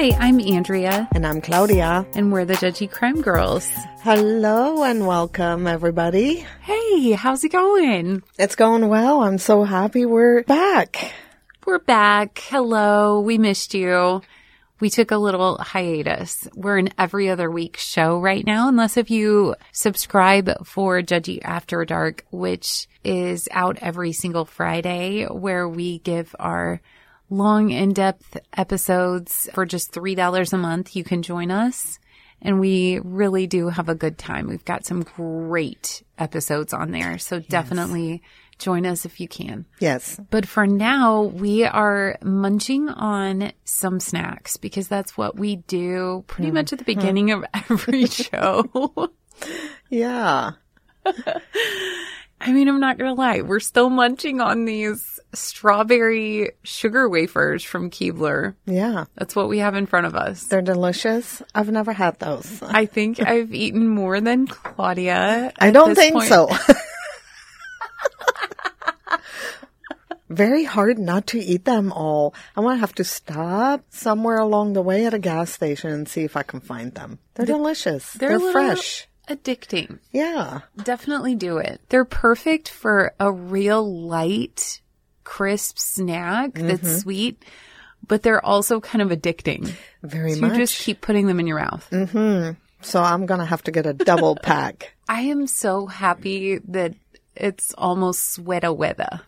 Hi, I'm Andrea, And I'm Claudia. and we're the Judgy Crime Girls. Hello and welcome, everybody. Hey, how's it going? It's going well. I'm so happy we're back. We're back. Hello, we missed you. We took a little hiatus. We're an every other week show right now, unless if you subscribe for Judgy After Dark, which is out every single Friday, where we give our long, in-depth episodes for just $3 a month. You can join us. And we really do have a good time. We've got some great episodes on there. So definitely join us if you can. Yes. But for now, we are munching on some snacks because that's what we do pretty hmm. much at the hmm. beginning of every show. Yeah. I mean, I'm not going to lie. We're still munching on these strawberry sugar wafers from Keebler. Yeah. That's what we have in front of us. They're delicious. I've never had those. I think I've eaten more than Claudia. I don't think point. so. Very hard not to eat them all. I might have to stop somewhere along the way at a gas station and see if I can find them. They're delicious. They're, They're, fresh. Addicting. Yeah. Definitely do it. They're perfect for a real light, crisp snack that's mm-hmm. sweet, but they're also kind of addicting. Very So much. you just keep putting them in your mouth. Mm-hmm. so I'm going to have to get a double pack. I am so happy that it's almost sweater weather.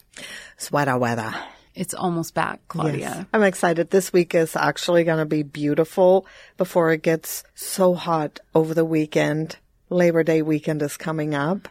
Sweater weather. It's almost back, Claudia. Yes. I'm excited. This week is actually going to be beautiful before it gets so hot over the weekend. Labor Day weekend is coming up.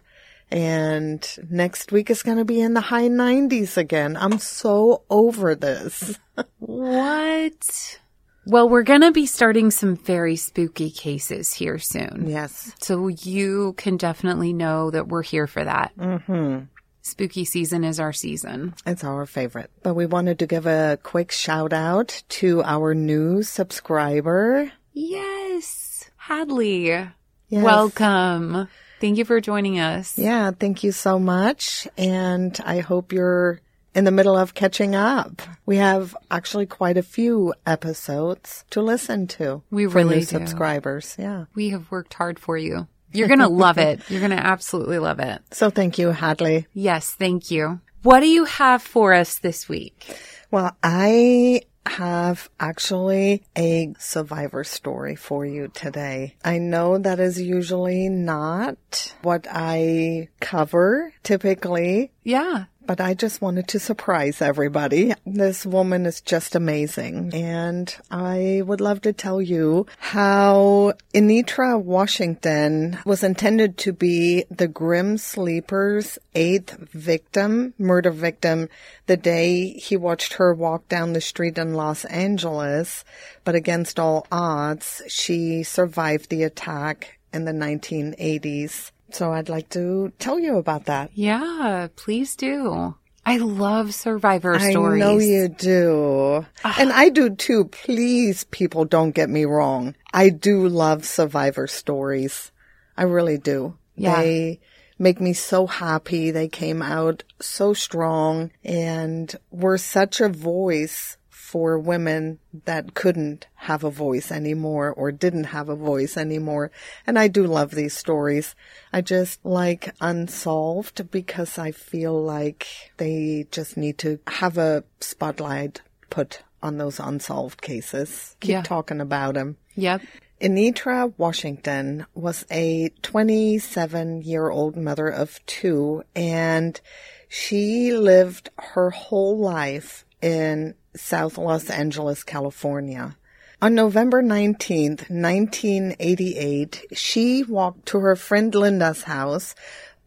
And next week is going to be in the high 90s again. I'm so over this. What? Well, we're going to be starting some very spooky cases here soon. yes. So you can definitely know that we're here for that. Mm-hmm. Spooky season is our season. It's our favorite. But we wanted to give a quick shout out to our new subscriber. Yes. Hadley. Yes. Welcome. Thank you for joining us. Yeah. Thank you so much. And I hope you're in the middle of catching up. We have actually quite a few episodes to listen to. We for really new do. subscribers. Yeah. We have worked hard for you. You're going to love it. You're going to absolutely love it. So thank you, Hadley. Yes. Thank you. What do you have for us this week? Well, I have actually a survivor story for you today. I know that is usually not what I cover typically, Yeah. But I just wanted to surprise everybody. This woman is just amazing. And I would love to tell you how Enietra Washington was intended to be the Grim Sleeper's eighth victim, murder victim, the day he watched her walk down the street in Los Angeles. But against all odds, she survived the attack in the 1980s. So I'd like to tell you about that. Yeah. Please do. I love survivor stories. I know you do. Ah. And I do too. Please, people, don't get me wrong. I do love survivor stories. I really do. Yeah. They make me so happy. They came out so strong and were such a voice for women that couldn't have a voice anymore or didn't have a voice anymore. And I do love these stories. I just like unsolved because I feel like they just need to have a spotlight put on those unsolved cases. Keep Yeah. talking about them. Yep. Enietra Washington was a 27 year old mother of two and she lived her whole life in South Los Angeles, California. On November 19th, 1988, she walked to her friend Linda's house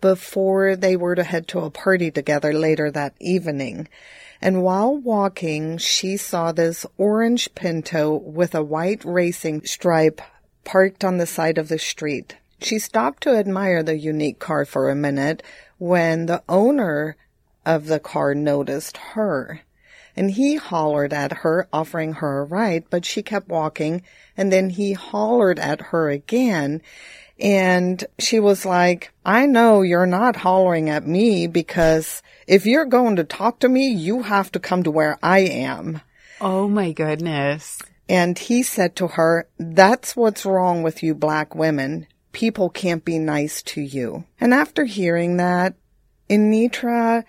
before they were to head to a party together later that evening. And while walking, she saw this orange Pinto with a white racing stripe parked on the side of the street. She stopped to admire the unique car for a minute when the owner of the car noticed her. And he hollered at her, offering her a ride, but she kept walking. And then he hollered at her again. And she was like, I know you're not hollering at me because if you're going to talk to me, you have to come to where I am. Oh my goodness. And he said to her, That's what's wrong with you black women. People can't be nice to you. And after hearing that, Enietra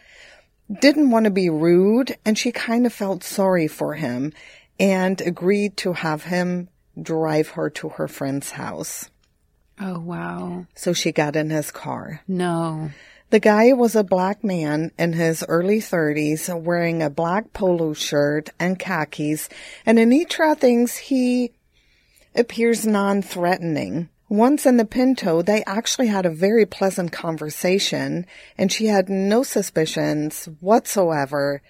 didn't want to be rude and she kind of felt sorry for him and agreed to have him drive her to her friend's house. Oh, wow. So she got in his car. No. The guy was a black man in his early 30s wearing a black polo shirt and khakis, and Enietra thinks he appears non-threatening. Once in the Pinto, they actually had a very pleasant conversation, and she had no suspicions whatsoever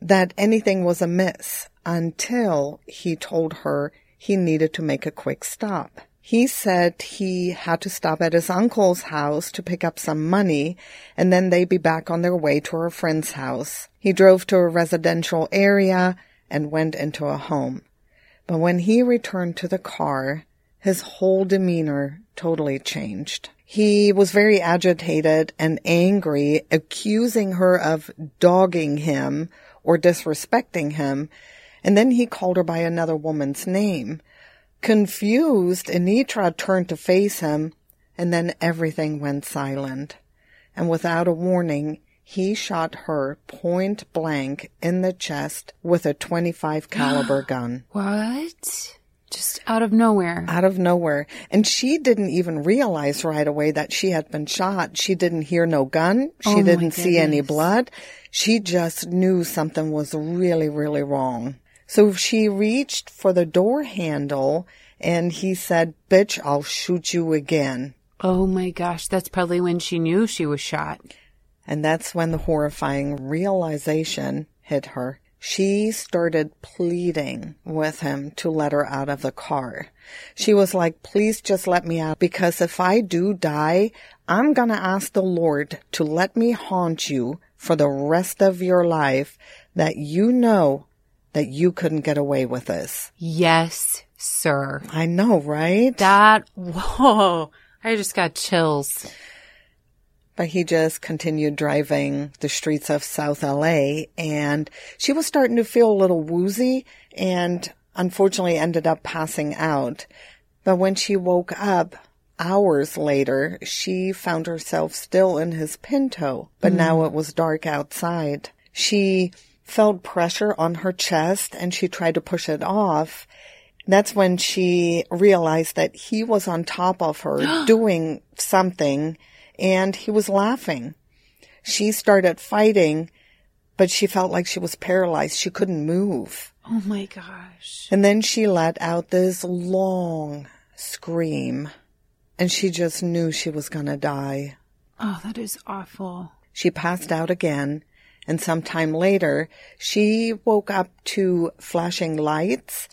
that anything was amiss until he told her he needed to make a quick stop. He said he had to stop at his uncle's house to pick up some money and then they'd be back on their way to her friend's house. He drove to a residential area and went into a home. But when he returned to the car, his whole demeanor totally changed. He was very agitated and angry, accusing her of dogging him or disrespecting him. And then he called her by another woman's name. Confused, Enietra turned to face him, and then everything went silent. And without a warning, he shot her point blank in the chest with a 25 caliber gun. What? Just out of nowhere. Out of nowhere. And she didn't even realize right away that she had been shot. She didn't hear no gun. She Oh didn't see any blood. She just knew something was really, really wrong. So she reached for the door handle and he said, bitch, I'll shoot you again. Oh my gosh, that's probably when she knew she was shot. And that's when the horrifying realization hit her. She started pleading with him to let her out of the car. She was like, please just let me out because if I do die, I'm gonna ask the Lord to let me haunt you for the rest of your life that you know that you couldn't get away with this. Yes, sir. I know, right? That, whoa. I just got chills. But he just continued driving the streets of South LA and she was starting to feel a little woozy and unfortunately ended up passing out. But when she woke up hours later, she found herself still in his pinto, but now mm. it was dark outside. She felt pressure on her chest and she tried to push it off. That's when she realized that he was on top of her doing something and he was laughing. She started fighting, but she felt like she was paralyzed. She couldn't move. Oh my gosh. And then she let out this long scream and she just knew she was going to die. Oh, that is awful. She passed out again and sometime later she woke up to flashing lights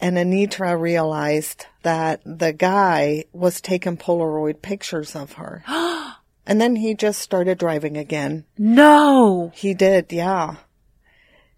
and Enietra realized that the guy was taking Polaroid pictures of her. and then he just started driving again. No. He did, yeah.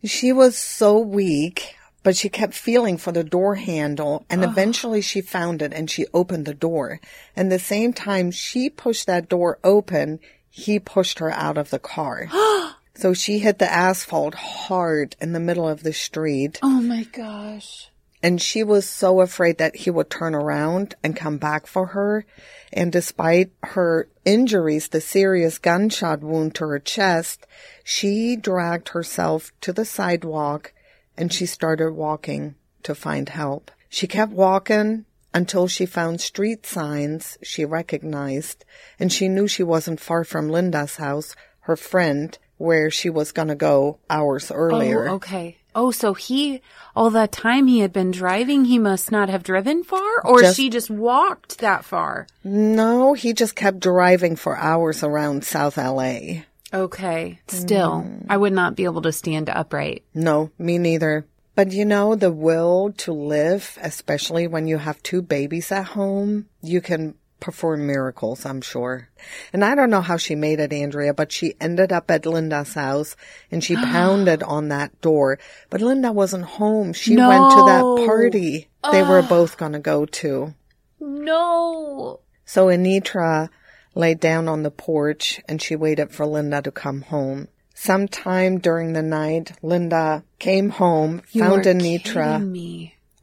She was so weak, but she kept feeling for the door handle and eventually she found it and she opened the door. And the same time she pushed that door open, he pushed her out of the car. so she hit the asphalt hard in the middle of the street Oh my gosh. And she was so afraid that he would turn around and come back for her. And despite her injuries, the serious gunshot wound to her chest, she dragged herself to the sidewalk and she started walking to find help. She kept walking until she found street signs she recognized and she knew she wasn't far from Linda's house, her friend, where she was going to go hours oh, earlier. Oh, okay. Oh, so he, all that time he had been driving, he must not have driven far? Or Just- she just walked that far? No, he just kept driving for hours around South LA. Okay. Still, mm. I would not be able to stand upright. No, me neither. But you know, the will to live, especially when you have two babies at home, you can perform miracles, I'm sure. And I don't know how she made it, Andrea, but she ended up at Linda's house and she pounded on that door. But Linda wasn't home. She went to that No. party they were both going to go to. No. So Enietra laid down on the porch and she waited for Linda to come home. Sometime during the night, Linda came home, You found Enietra.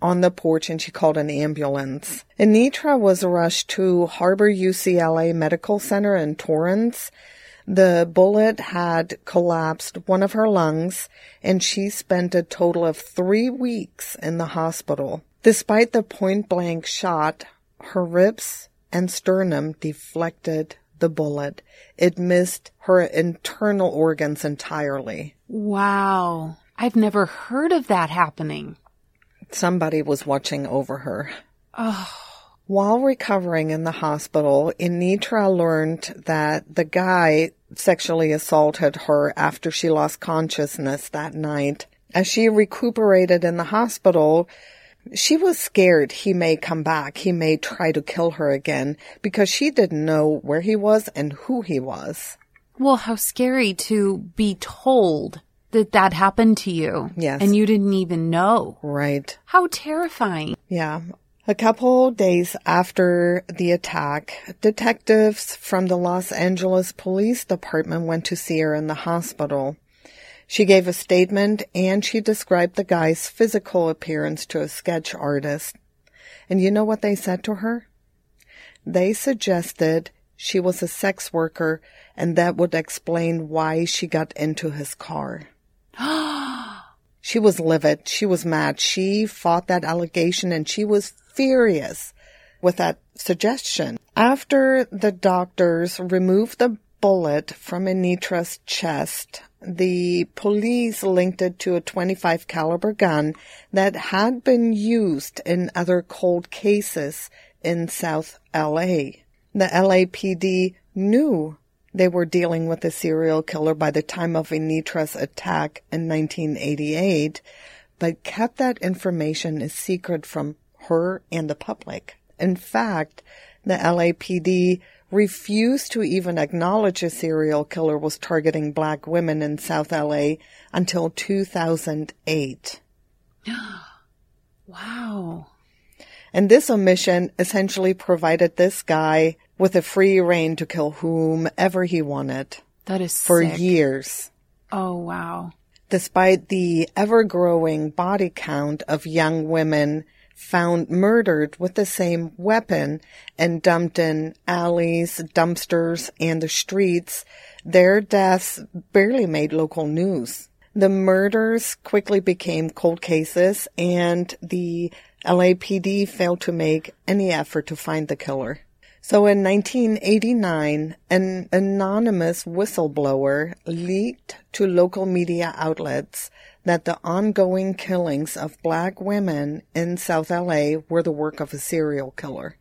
On the porch and she called an ambulance. Enietra was rushed to Harbor UCLA Medical Center in Torrance. The bullet had collapsed one of her lungs and she spent a total of three weeks in the hospital. Despite the point blank shot, her ribs and sternum deflected the bullet. It missed her internal organs entirely. Wow. I've never heard of that happening. Somebody was watching over her. Oh. While recovering in the hospital, Enietra learned that the guy sexually assaulted her after she lost consciousness that night. As she recuperated in the hospital, she was scared he may come back. He may try to kill her again because she didn't know where he was and who he was. Well, how scary to be told that that happened to you. Yes. And you didn't even know. Right. How terrifying. Yeah. A couple days after the attack, detectives from the Los Angeles Police Department went to see her in the hospital. She gave a statement and she described the guy's physical appearance to a sketch artist. And you know what they said to her? They suggested she was a sex worker and that would explain why she got into his car. she was livid. She was mad. She fought that allegation and she was furious with that suggestion. After the doctors removed the bullet from Enietra's chest, the police linked it to a 25 caliber gun that had been used in other cold cases in South LA. The LAPD knew they were dealing with a serial killer by the time of Enietra's attack in 1988, but kept that information a secret from her and the public. In fact, the LAPD refused to even acknowledge a serial killer was targeting black women in South LA until 2008. wow. And this omission essentially provided this guy with a free reign to kill whomever he wanted. That is for sick. years. Oh, wow. Despite the ever growing body count of young women found murdered with the same weapon and dumped in alleys, dumpsters, and the streets, their deaths barely made local news. The murders quickly became cold cases and the LAPD failed to make any effort to find the killer. So in 1989, an anonymous whistleblower leaked to local media outlets that the ongoing killings of black women in South LA were the work of a serial killer.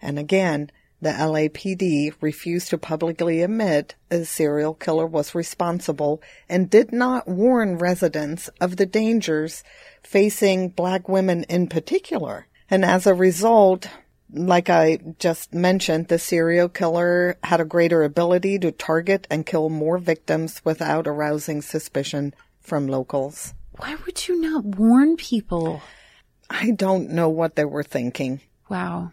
And again, the LAPD refused to publicly admit a serial killer was responsible and did not warn residents of the dangers facing black women in particular. And as a result, like I just mentioned, the serial killer had a greater ability to target and kill more victims without arousing suspicion from locals. Why would you not warn people? I don't know what they were thinking. Wow.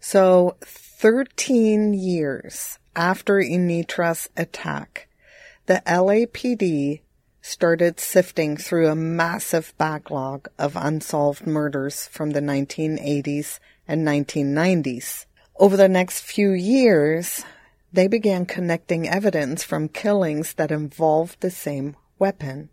So, 13 years after Enietra's attack, the LAPD started sifting through a massive backlog of unsolved murders from the 1980s and 1990s. Over the next few years, they began connecting evidence from killings that involved the same weapon.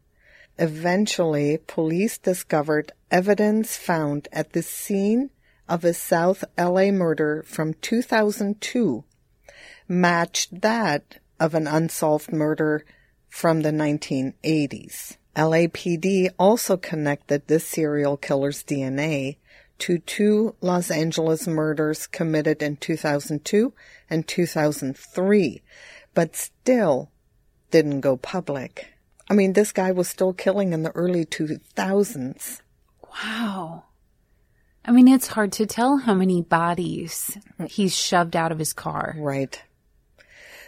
Eventually, police discovered evidence found at the scene of a South LA murder from 2002 matched that of an unsolved murder from the 1980s. LAPD also connected this serial killer's DNA to two Los Angeles murders committed in 2002 and 2003, but still didn't go public. I mean, this guy was still killing in the early 2000s. Wow. I mean, it's hard to tell how many bodies he's shoved out of his car. Right.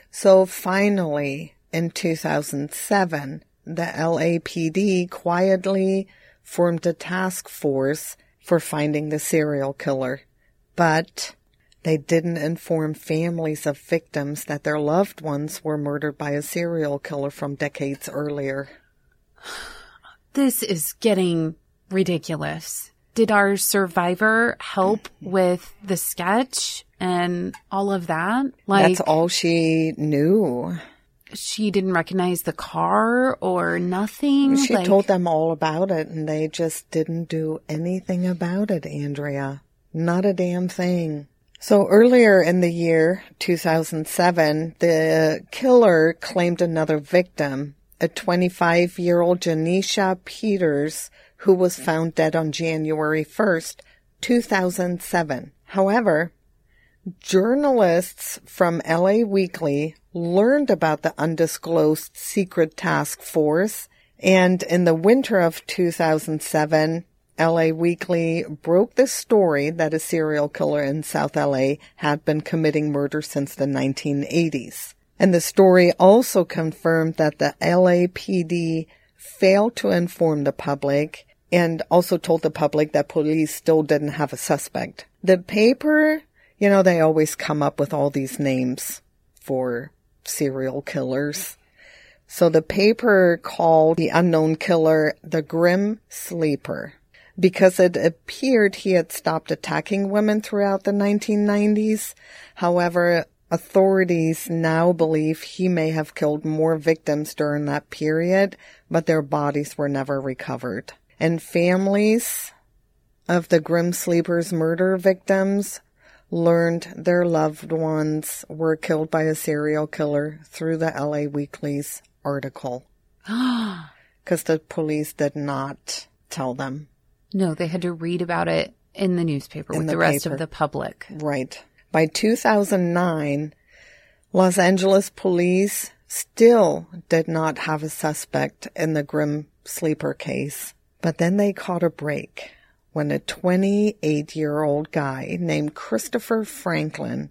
So finally, in 2007, the LAPD quietly formed a task force for finding the serial killer. But they didn't inform families of victims that their loved ones were murdered by a serial killer from decades earlier. This is getting ridiculous. Did our survivor help with the sketch and all of that? Like That's all she knew. She didn't recognize the car or nothing. She like, told them all about it and they just didn't do anything about it, Andrea. Not a damn thing. So earlier in the year 2007, the killer claimed another victim, a 25 year old Janecia Peters, who was found dead on January 1st, 2007. However, journalists from LA Weekly learned about the undisclosed secret task force and in the winter of 2007, LA Weekly broke the story that a serial killer in South LA had been committing murder since the 1980s. And the story also confirmed that the LAPD failed to inform the public and also told the public that police still didn't have a suspect. The paper, you know, they always come up with all these names for serial killers. So the paper called the unknown killer the Grim Sleeper because it appeared he had stopped attacking women throughout the 1990s. However, authorities now believe he may have killed more victims during that period, but their bodies were never recovered. And families of the Grim Sleeper's murder victims learned their loved ones were killed by a serial killer through the LA Weekly's article. Because the police did not tell them. No, they had to read about it in the newspaper with the the, rest paper. of the public. Right. By 2009, Los Angeles police still did not have a suspect in the Grim Sleeper case. But then they caught a break when a 28 year old guy named Christopher Franklin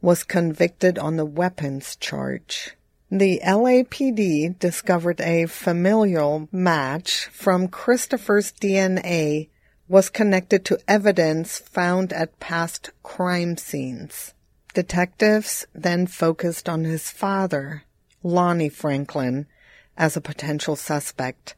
was convicted on the weapons charge. The LAPD discovered a familial match from Christopher's DNA was connected to evidence found at past crime scenes. Detectives then focused on his father, Lonnie Franklin, as a potential suspect.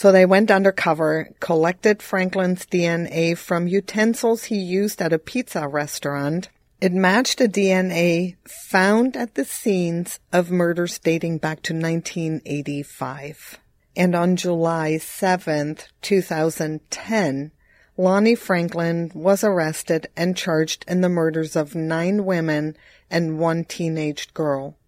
So they went undercover, collected Franklin's DNA from utensils he used at a pizza restaurant. It matched the DNA found at the scenes of murders dating back to 1985. And on July 7th, 2010, Lonnie Franklin was arrested and charged in the murders of nine women and one teenage girl.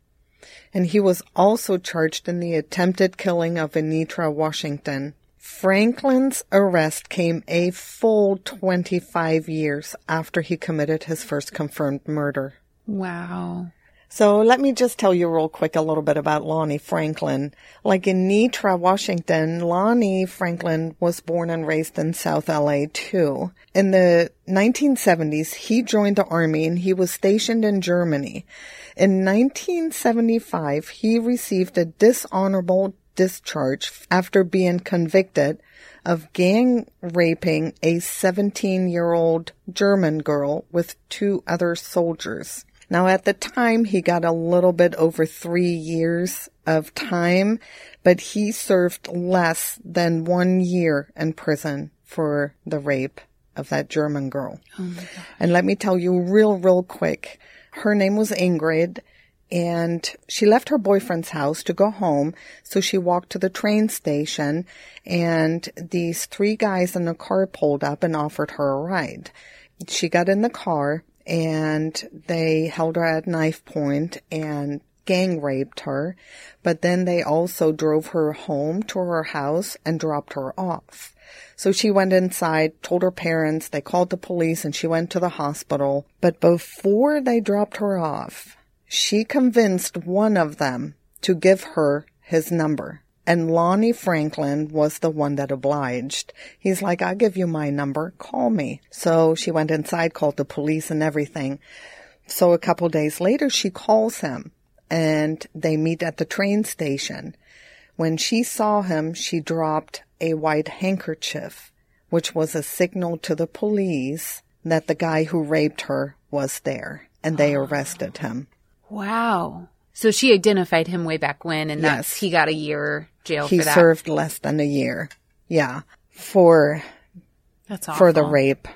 And he was also charged in the attempted killing of Enietra Washington. Franklin's arrest came a full 25 years after he committed his first confirmed murder. Wow. So let me just tell you real quick a little bit about Lonnie Franklin. Like Enietra, Washington, Lonnie Franklin was born and raised in South LA too. In the 1970s, he joined the army and he was stationed in Germany. In 1975, he received a dishonorable discharge after being convicted of gang raping a 17 year old German girl with two other soldiers. Now at the time he got a little bit over three years of time, but he served less than one year in prison for the rape of that German girl. Oh and let me tell you real, real quick. Her name was Ingrid and she left her boyfriend's house to go home. So she walked to the train station and these three guys in a car pulled up and offered her a ride. She got in the car and they held her at knife point and gang raped her. But then they also drove her home to her house and dropped her off. So she went inside, told her parents, they called the police and she went to the hospital. But before they dropped her off, she convinced one of them to give her his number. And Lonnie Franklin was the one that obliged. He's like, I'll give you my number. Call me. So she went inside, called the police and everything. So a couple days later, she calls him and they meet at the train station. When she saw him, she dropped a white handkerchief, which was a signal to the police that the guy who raped her was there and they ah. arrested him. Wow. So she identified him way back when, and that's Yes. he got a year jail He served less than a year. Yeah. For That's for the rape.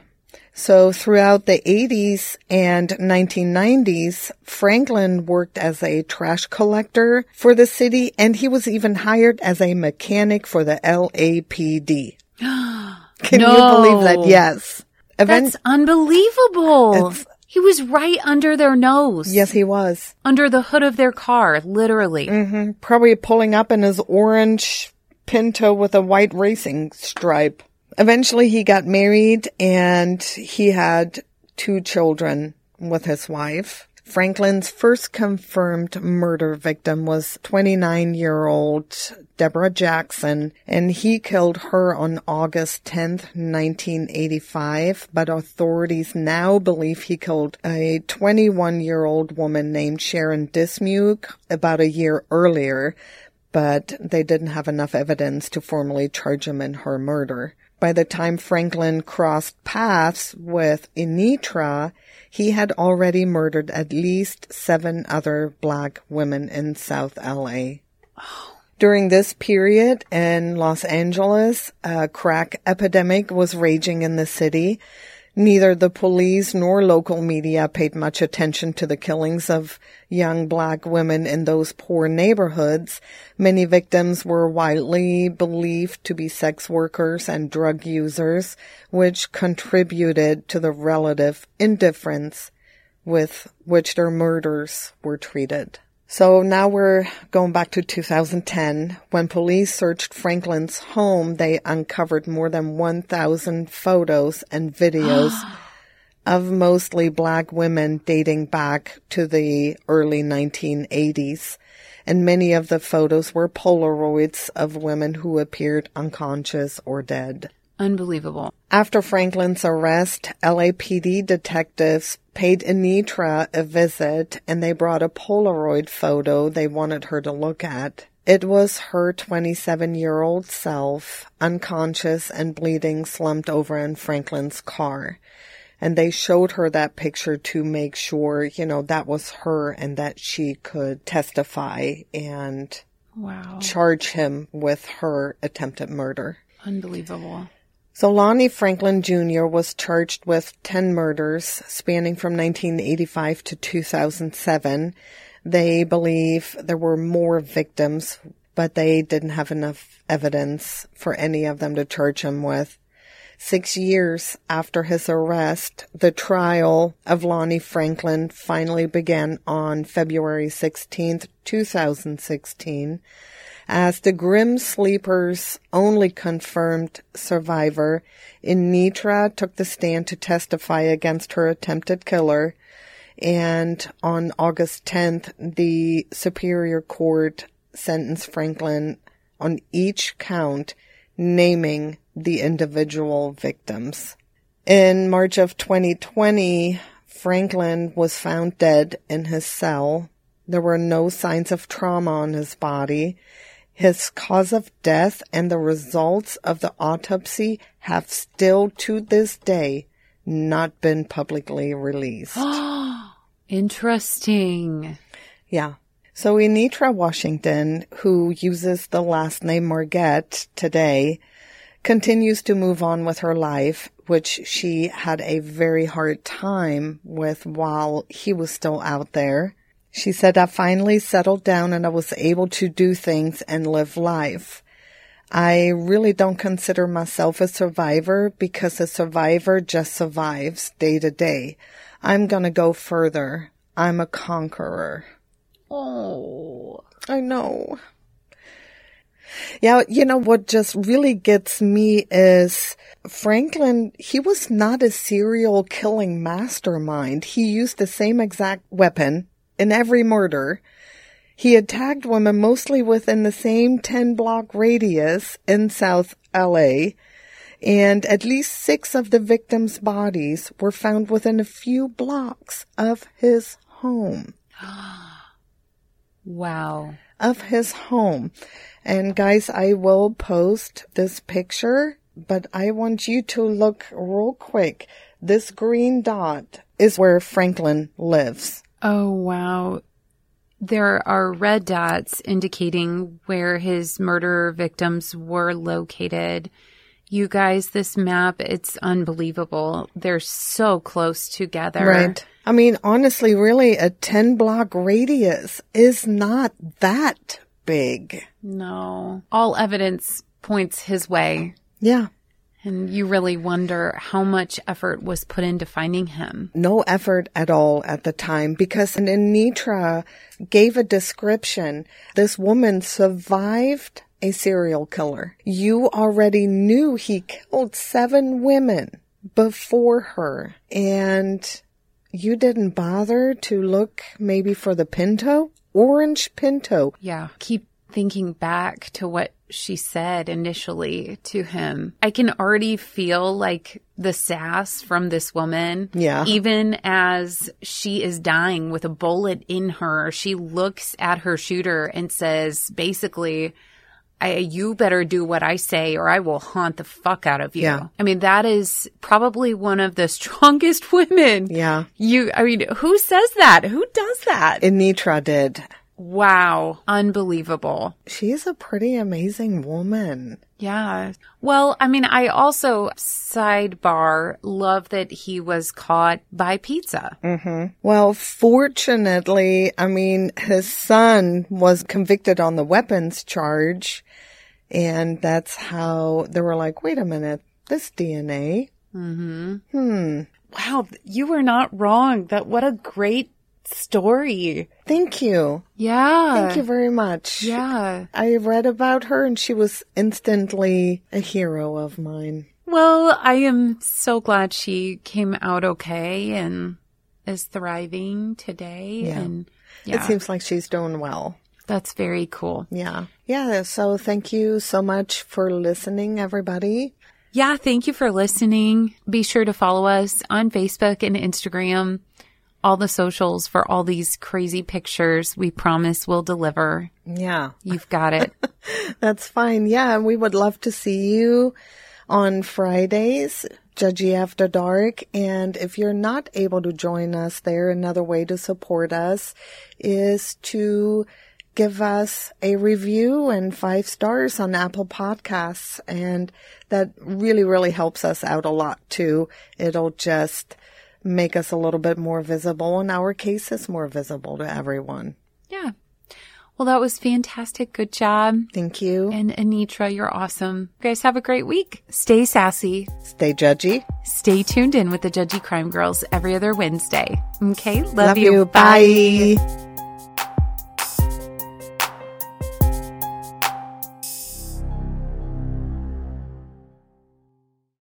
So throughout the 80s and 1990s, Franklin worked as a trash collector for the city and he was even hired as a mechanic for the LAPD. Can you believe that? Yes. Event- That's unbelievable. It's- he was right under their nose. yes, he was. Under the hood of their car, literally. hmm Probably pulling up in his orange Pinto with a white racing stripe. Eventually he got married and he had two children with his wife. Franklin's first confirmed murder victim was 29 year old Debra Jackson, and he killed her on August 10th, 1985, but authorities now believe he killed a 21 year old woman named Sharon Dismuke about a year earlier, but they didn't have enough evidence to formally charge him in her murder. By the time Franklin crossed paths with Enietra, he had already murdered at least seven other black women in South LA. During this period in Los Angeles, a crack epidemic was raging in the city. Neither the police nor local media paid much attention to the killings of young black women in those poor neighborhoods. Many victims were widely believed to be sex workers and drug users, which contributed to the relative indifference with which their murders were treated. So now we're going back to 2010. When police searched Franklin's home, they uncovered more than 1,000 photos and videos of mostly black women dating back to the early 1980s. And many of the photos were Polaroids of women who appeared unconscious or dead. Unbelievable. After Franklin's arrest, LAPD detectives paid Enietra a visit and they brought a Polaroid photo they wanted her to look at. It was her 27 year old self, unconscious and bleeding, slumped over in Franklin's car. And they showed her that picture to make sure, you know, that was her and that she could testify and Wow. charge him with her attempted murder. Unbelievable. So Lonnie Franklin Jr. was charged with 10 murders spanning from 1985 to 2007. They believe there were more victims, but they didn't have enough evidence for any of them to charge him with. Six years after his arrest, the trial of Lonnie Franklin finally began on February 16th, 2016 as the Grim Sleeper's only confirmed survivor, Enietra took the stand to testify against her attempted killer. And on August 10th, the Superior Court sentenced Franklin on each count, naming the individual victims. In March of 2020, Franklin was found dead in his cell. There were no signs of trauma on his body. His cause of death and the results of the autopsy have still to this day not been publicly released. Interesting. yeah. So Enietra Washington, who uses the last name Margette today, continues to move on with her life, which she had a very hard time with while he was still out there. She said, I finally settled down and I was able to do things and live life. I really don't consider myself a survivor because a survivor just survives day to day. I'm gonna go further. I'm a conqueror. Oh. I know. Yeah, you know what just really gets me is Franklin, he was not a serial killing mastermind. He used the same exact weapon in every murder. He attacked women mostly within the same 10 block radius in South LA. And at least six of the victims' bodies were found within a few blocks of his home Wow. of his home. And guys, I will post this picture, but I want you to look real quick. This green dot is where Franklin lives. Oh, wow. There are red dots indicating where his murder victims were located. You guys, this map, it's unbelievable. They're so close together. Right. I mean, honestly, really, a 10 block radius is not that big. No. All evidence points his way. Yeah. And you really wonder how much effort was put into finding him. No effort at all at the time because Enietra gave a description. This woman survived a serial killer. You already knew he killed seven women before her and you didn't bother to look maybe for the pinto? Orange pinto. Yeah. Keep thinking back to what she said initially to him. I can already feel like the sass from this woman. Yeah. Even as she is dying with a bullet in her, she looks at her shooter and says, basically, I, you better do what I say or I will haunt the fuck out of you. Yeah. I mean, that is probably one of the strongest women. Yeah. You, I mean, who says that? Who does that? Enietra did. Wow. Unbelievable. She's a pretty amazing woman. Yeah. Well, I mean, I also sidebar love that he was caught by pizza. Well, fortunately, I mean, his son was convicted on the weapons charge. And that's how they were like, wait a minute, this DNA. Mm-hmm. Hmm. Wow, you were not wrong. That what a great story. Thank you. Yeah. Thank you very much. Yeah. I read about her and she was instantly a hero of mine. Well, I am so glad she came out okay and is thriving today. Yeah. And It seems like she's doing well. that's very cool. Yeah. Yeah. So thank you so much for listening, everybody. Yeah, thank you for listening. Be sure to follow us on Facebook and Instagram, all the socials for all these crazy pictures we promise we'll deliver. Yeah. You've got it. That's fine. Yeah. We would love to see you on Fridays, Judgy After Dark. And if you're not able to join us there, another way to support us is to give us a review and five stars on Apple Podcasts. And that really, really helps us out a lot too. It'll just make us a little bit more visible and our case is more visible to everyone. yeah. Well, that was fantastic. Good job. Thank you. And Enietra, you're awesome. You guys have a great week. Stay sassy. Stay judgy. Stay tuned in with the Judgy Crime Girls every other Wednesday. Okay. Love, Love you. Bye.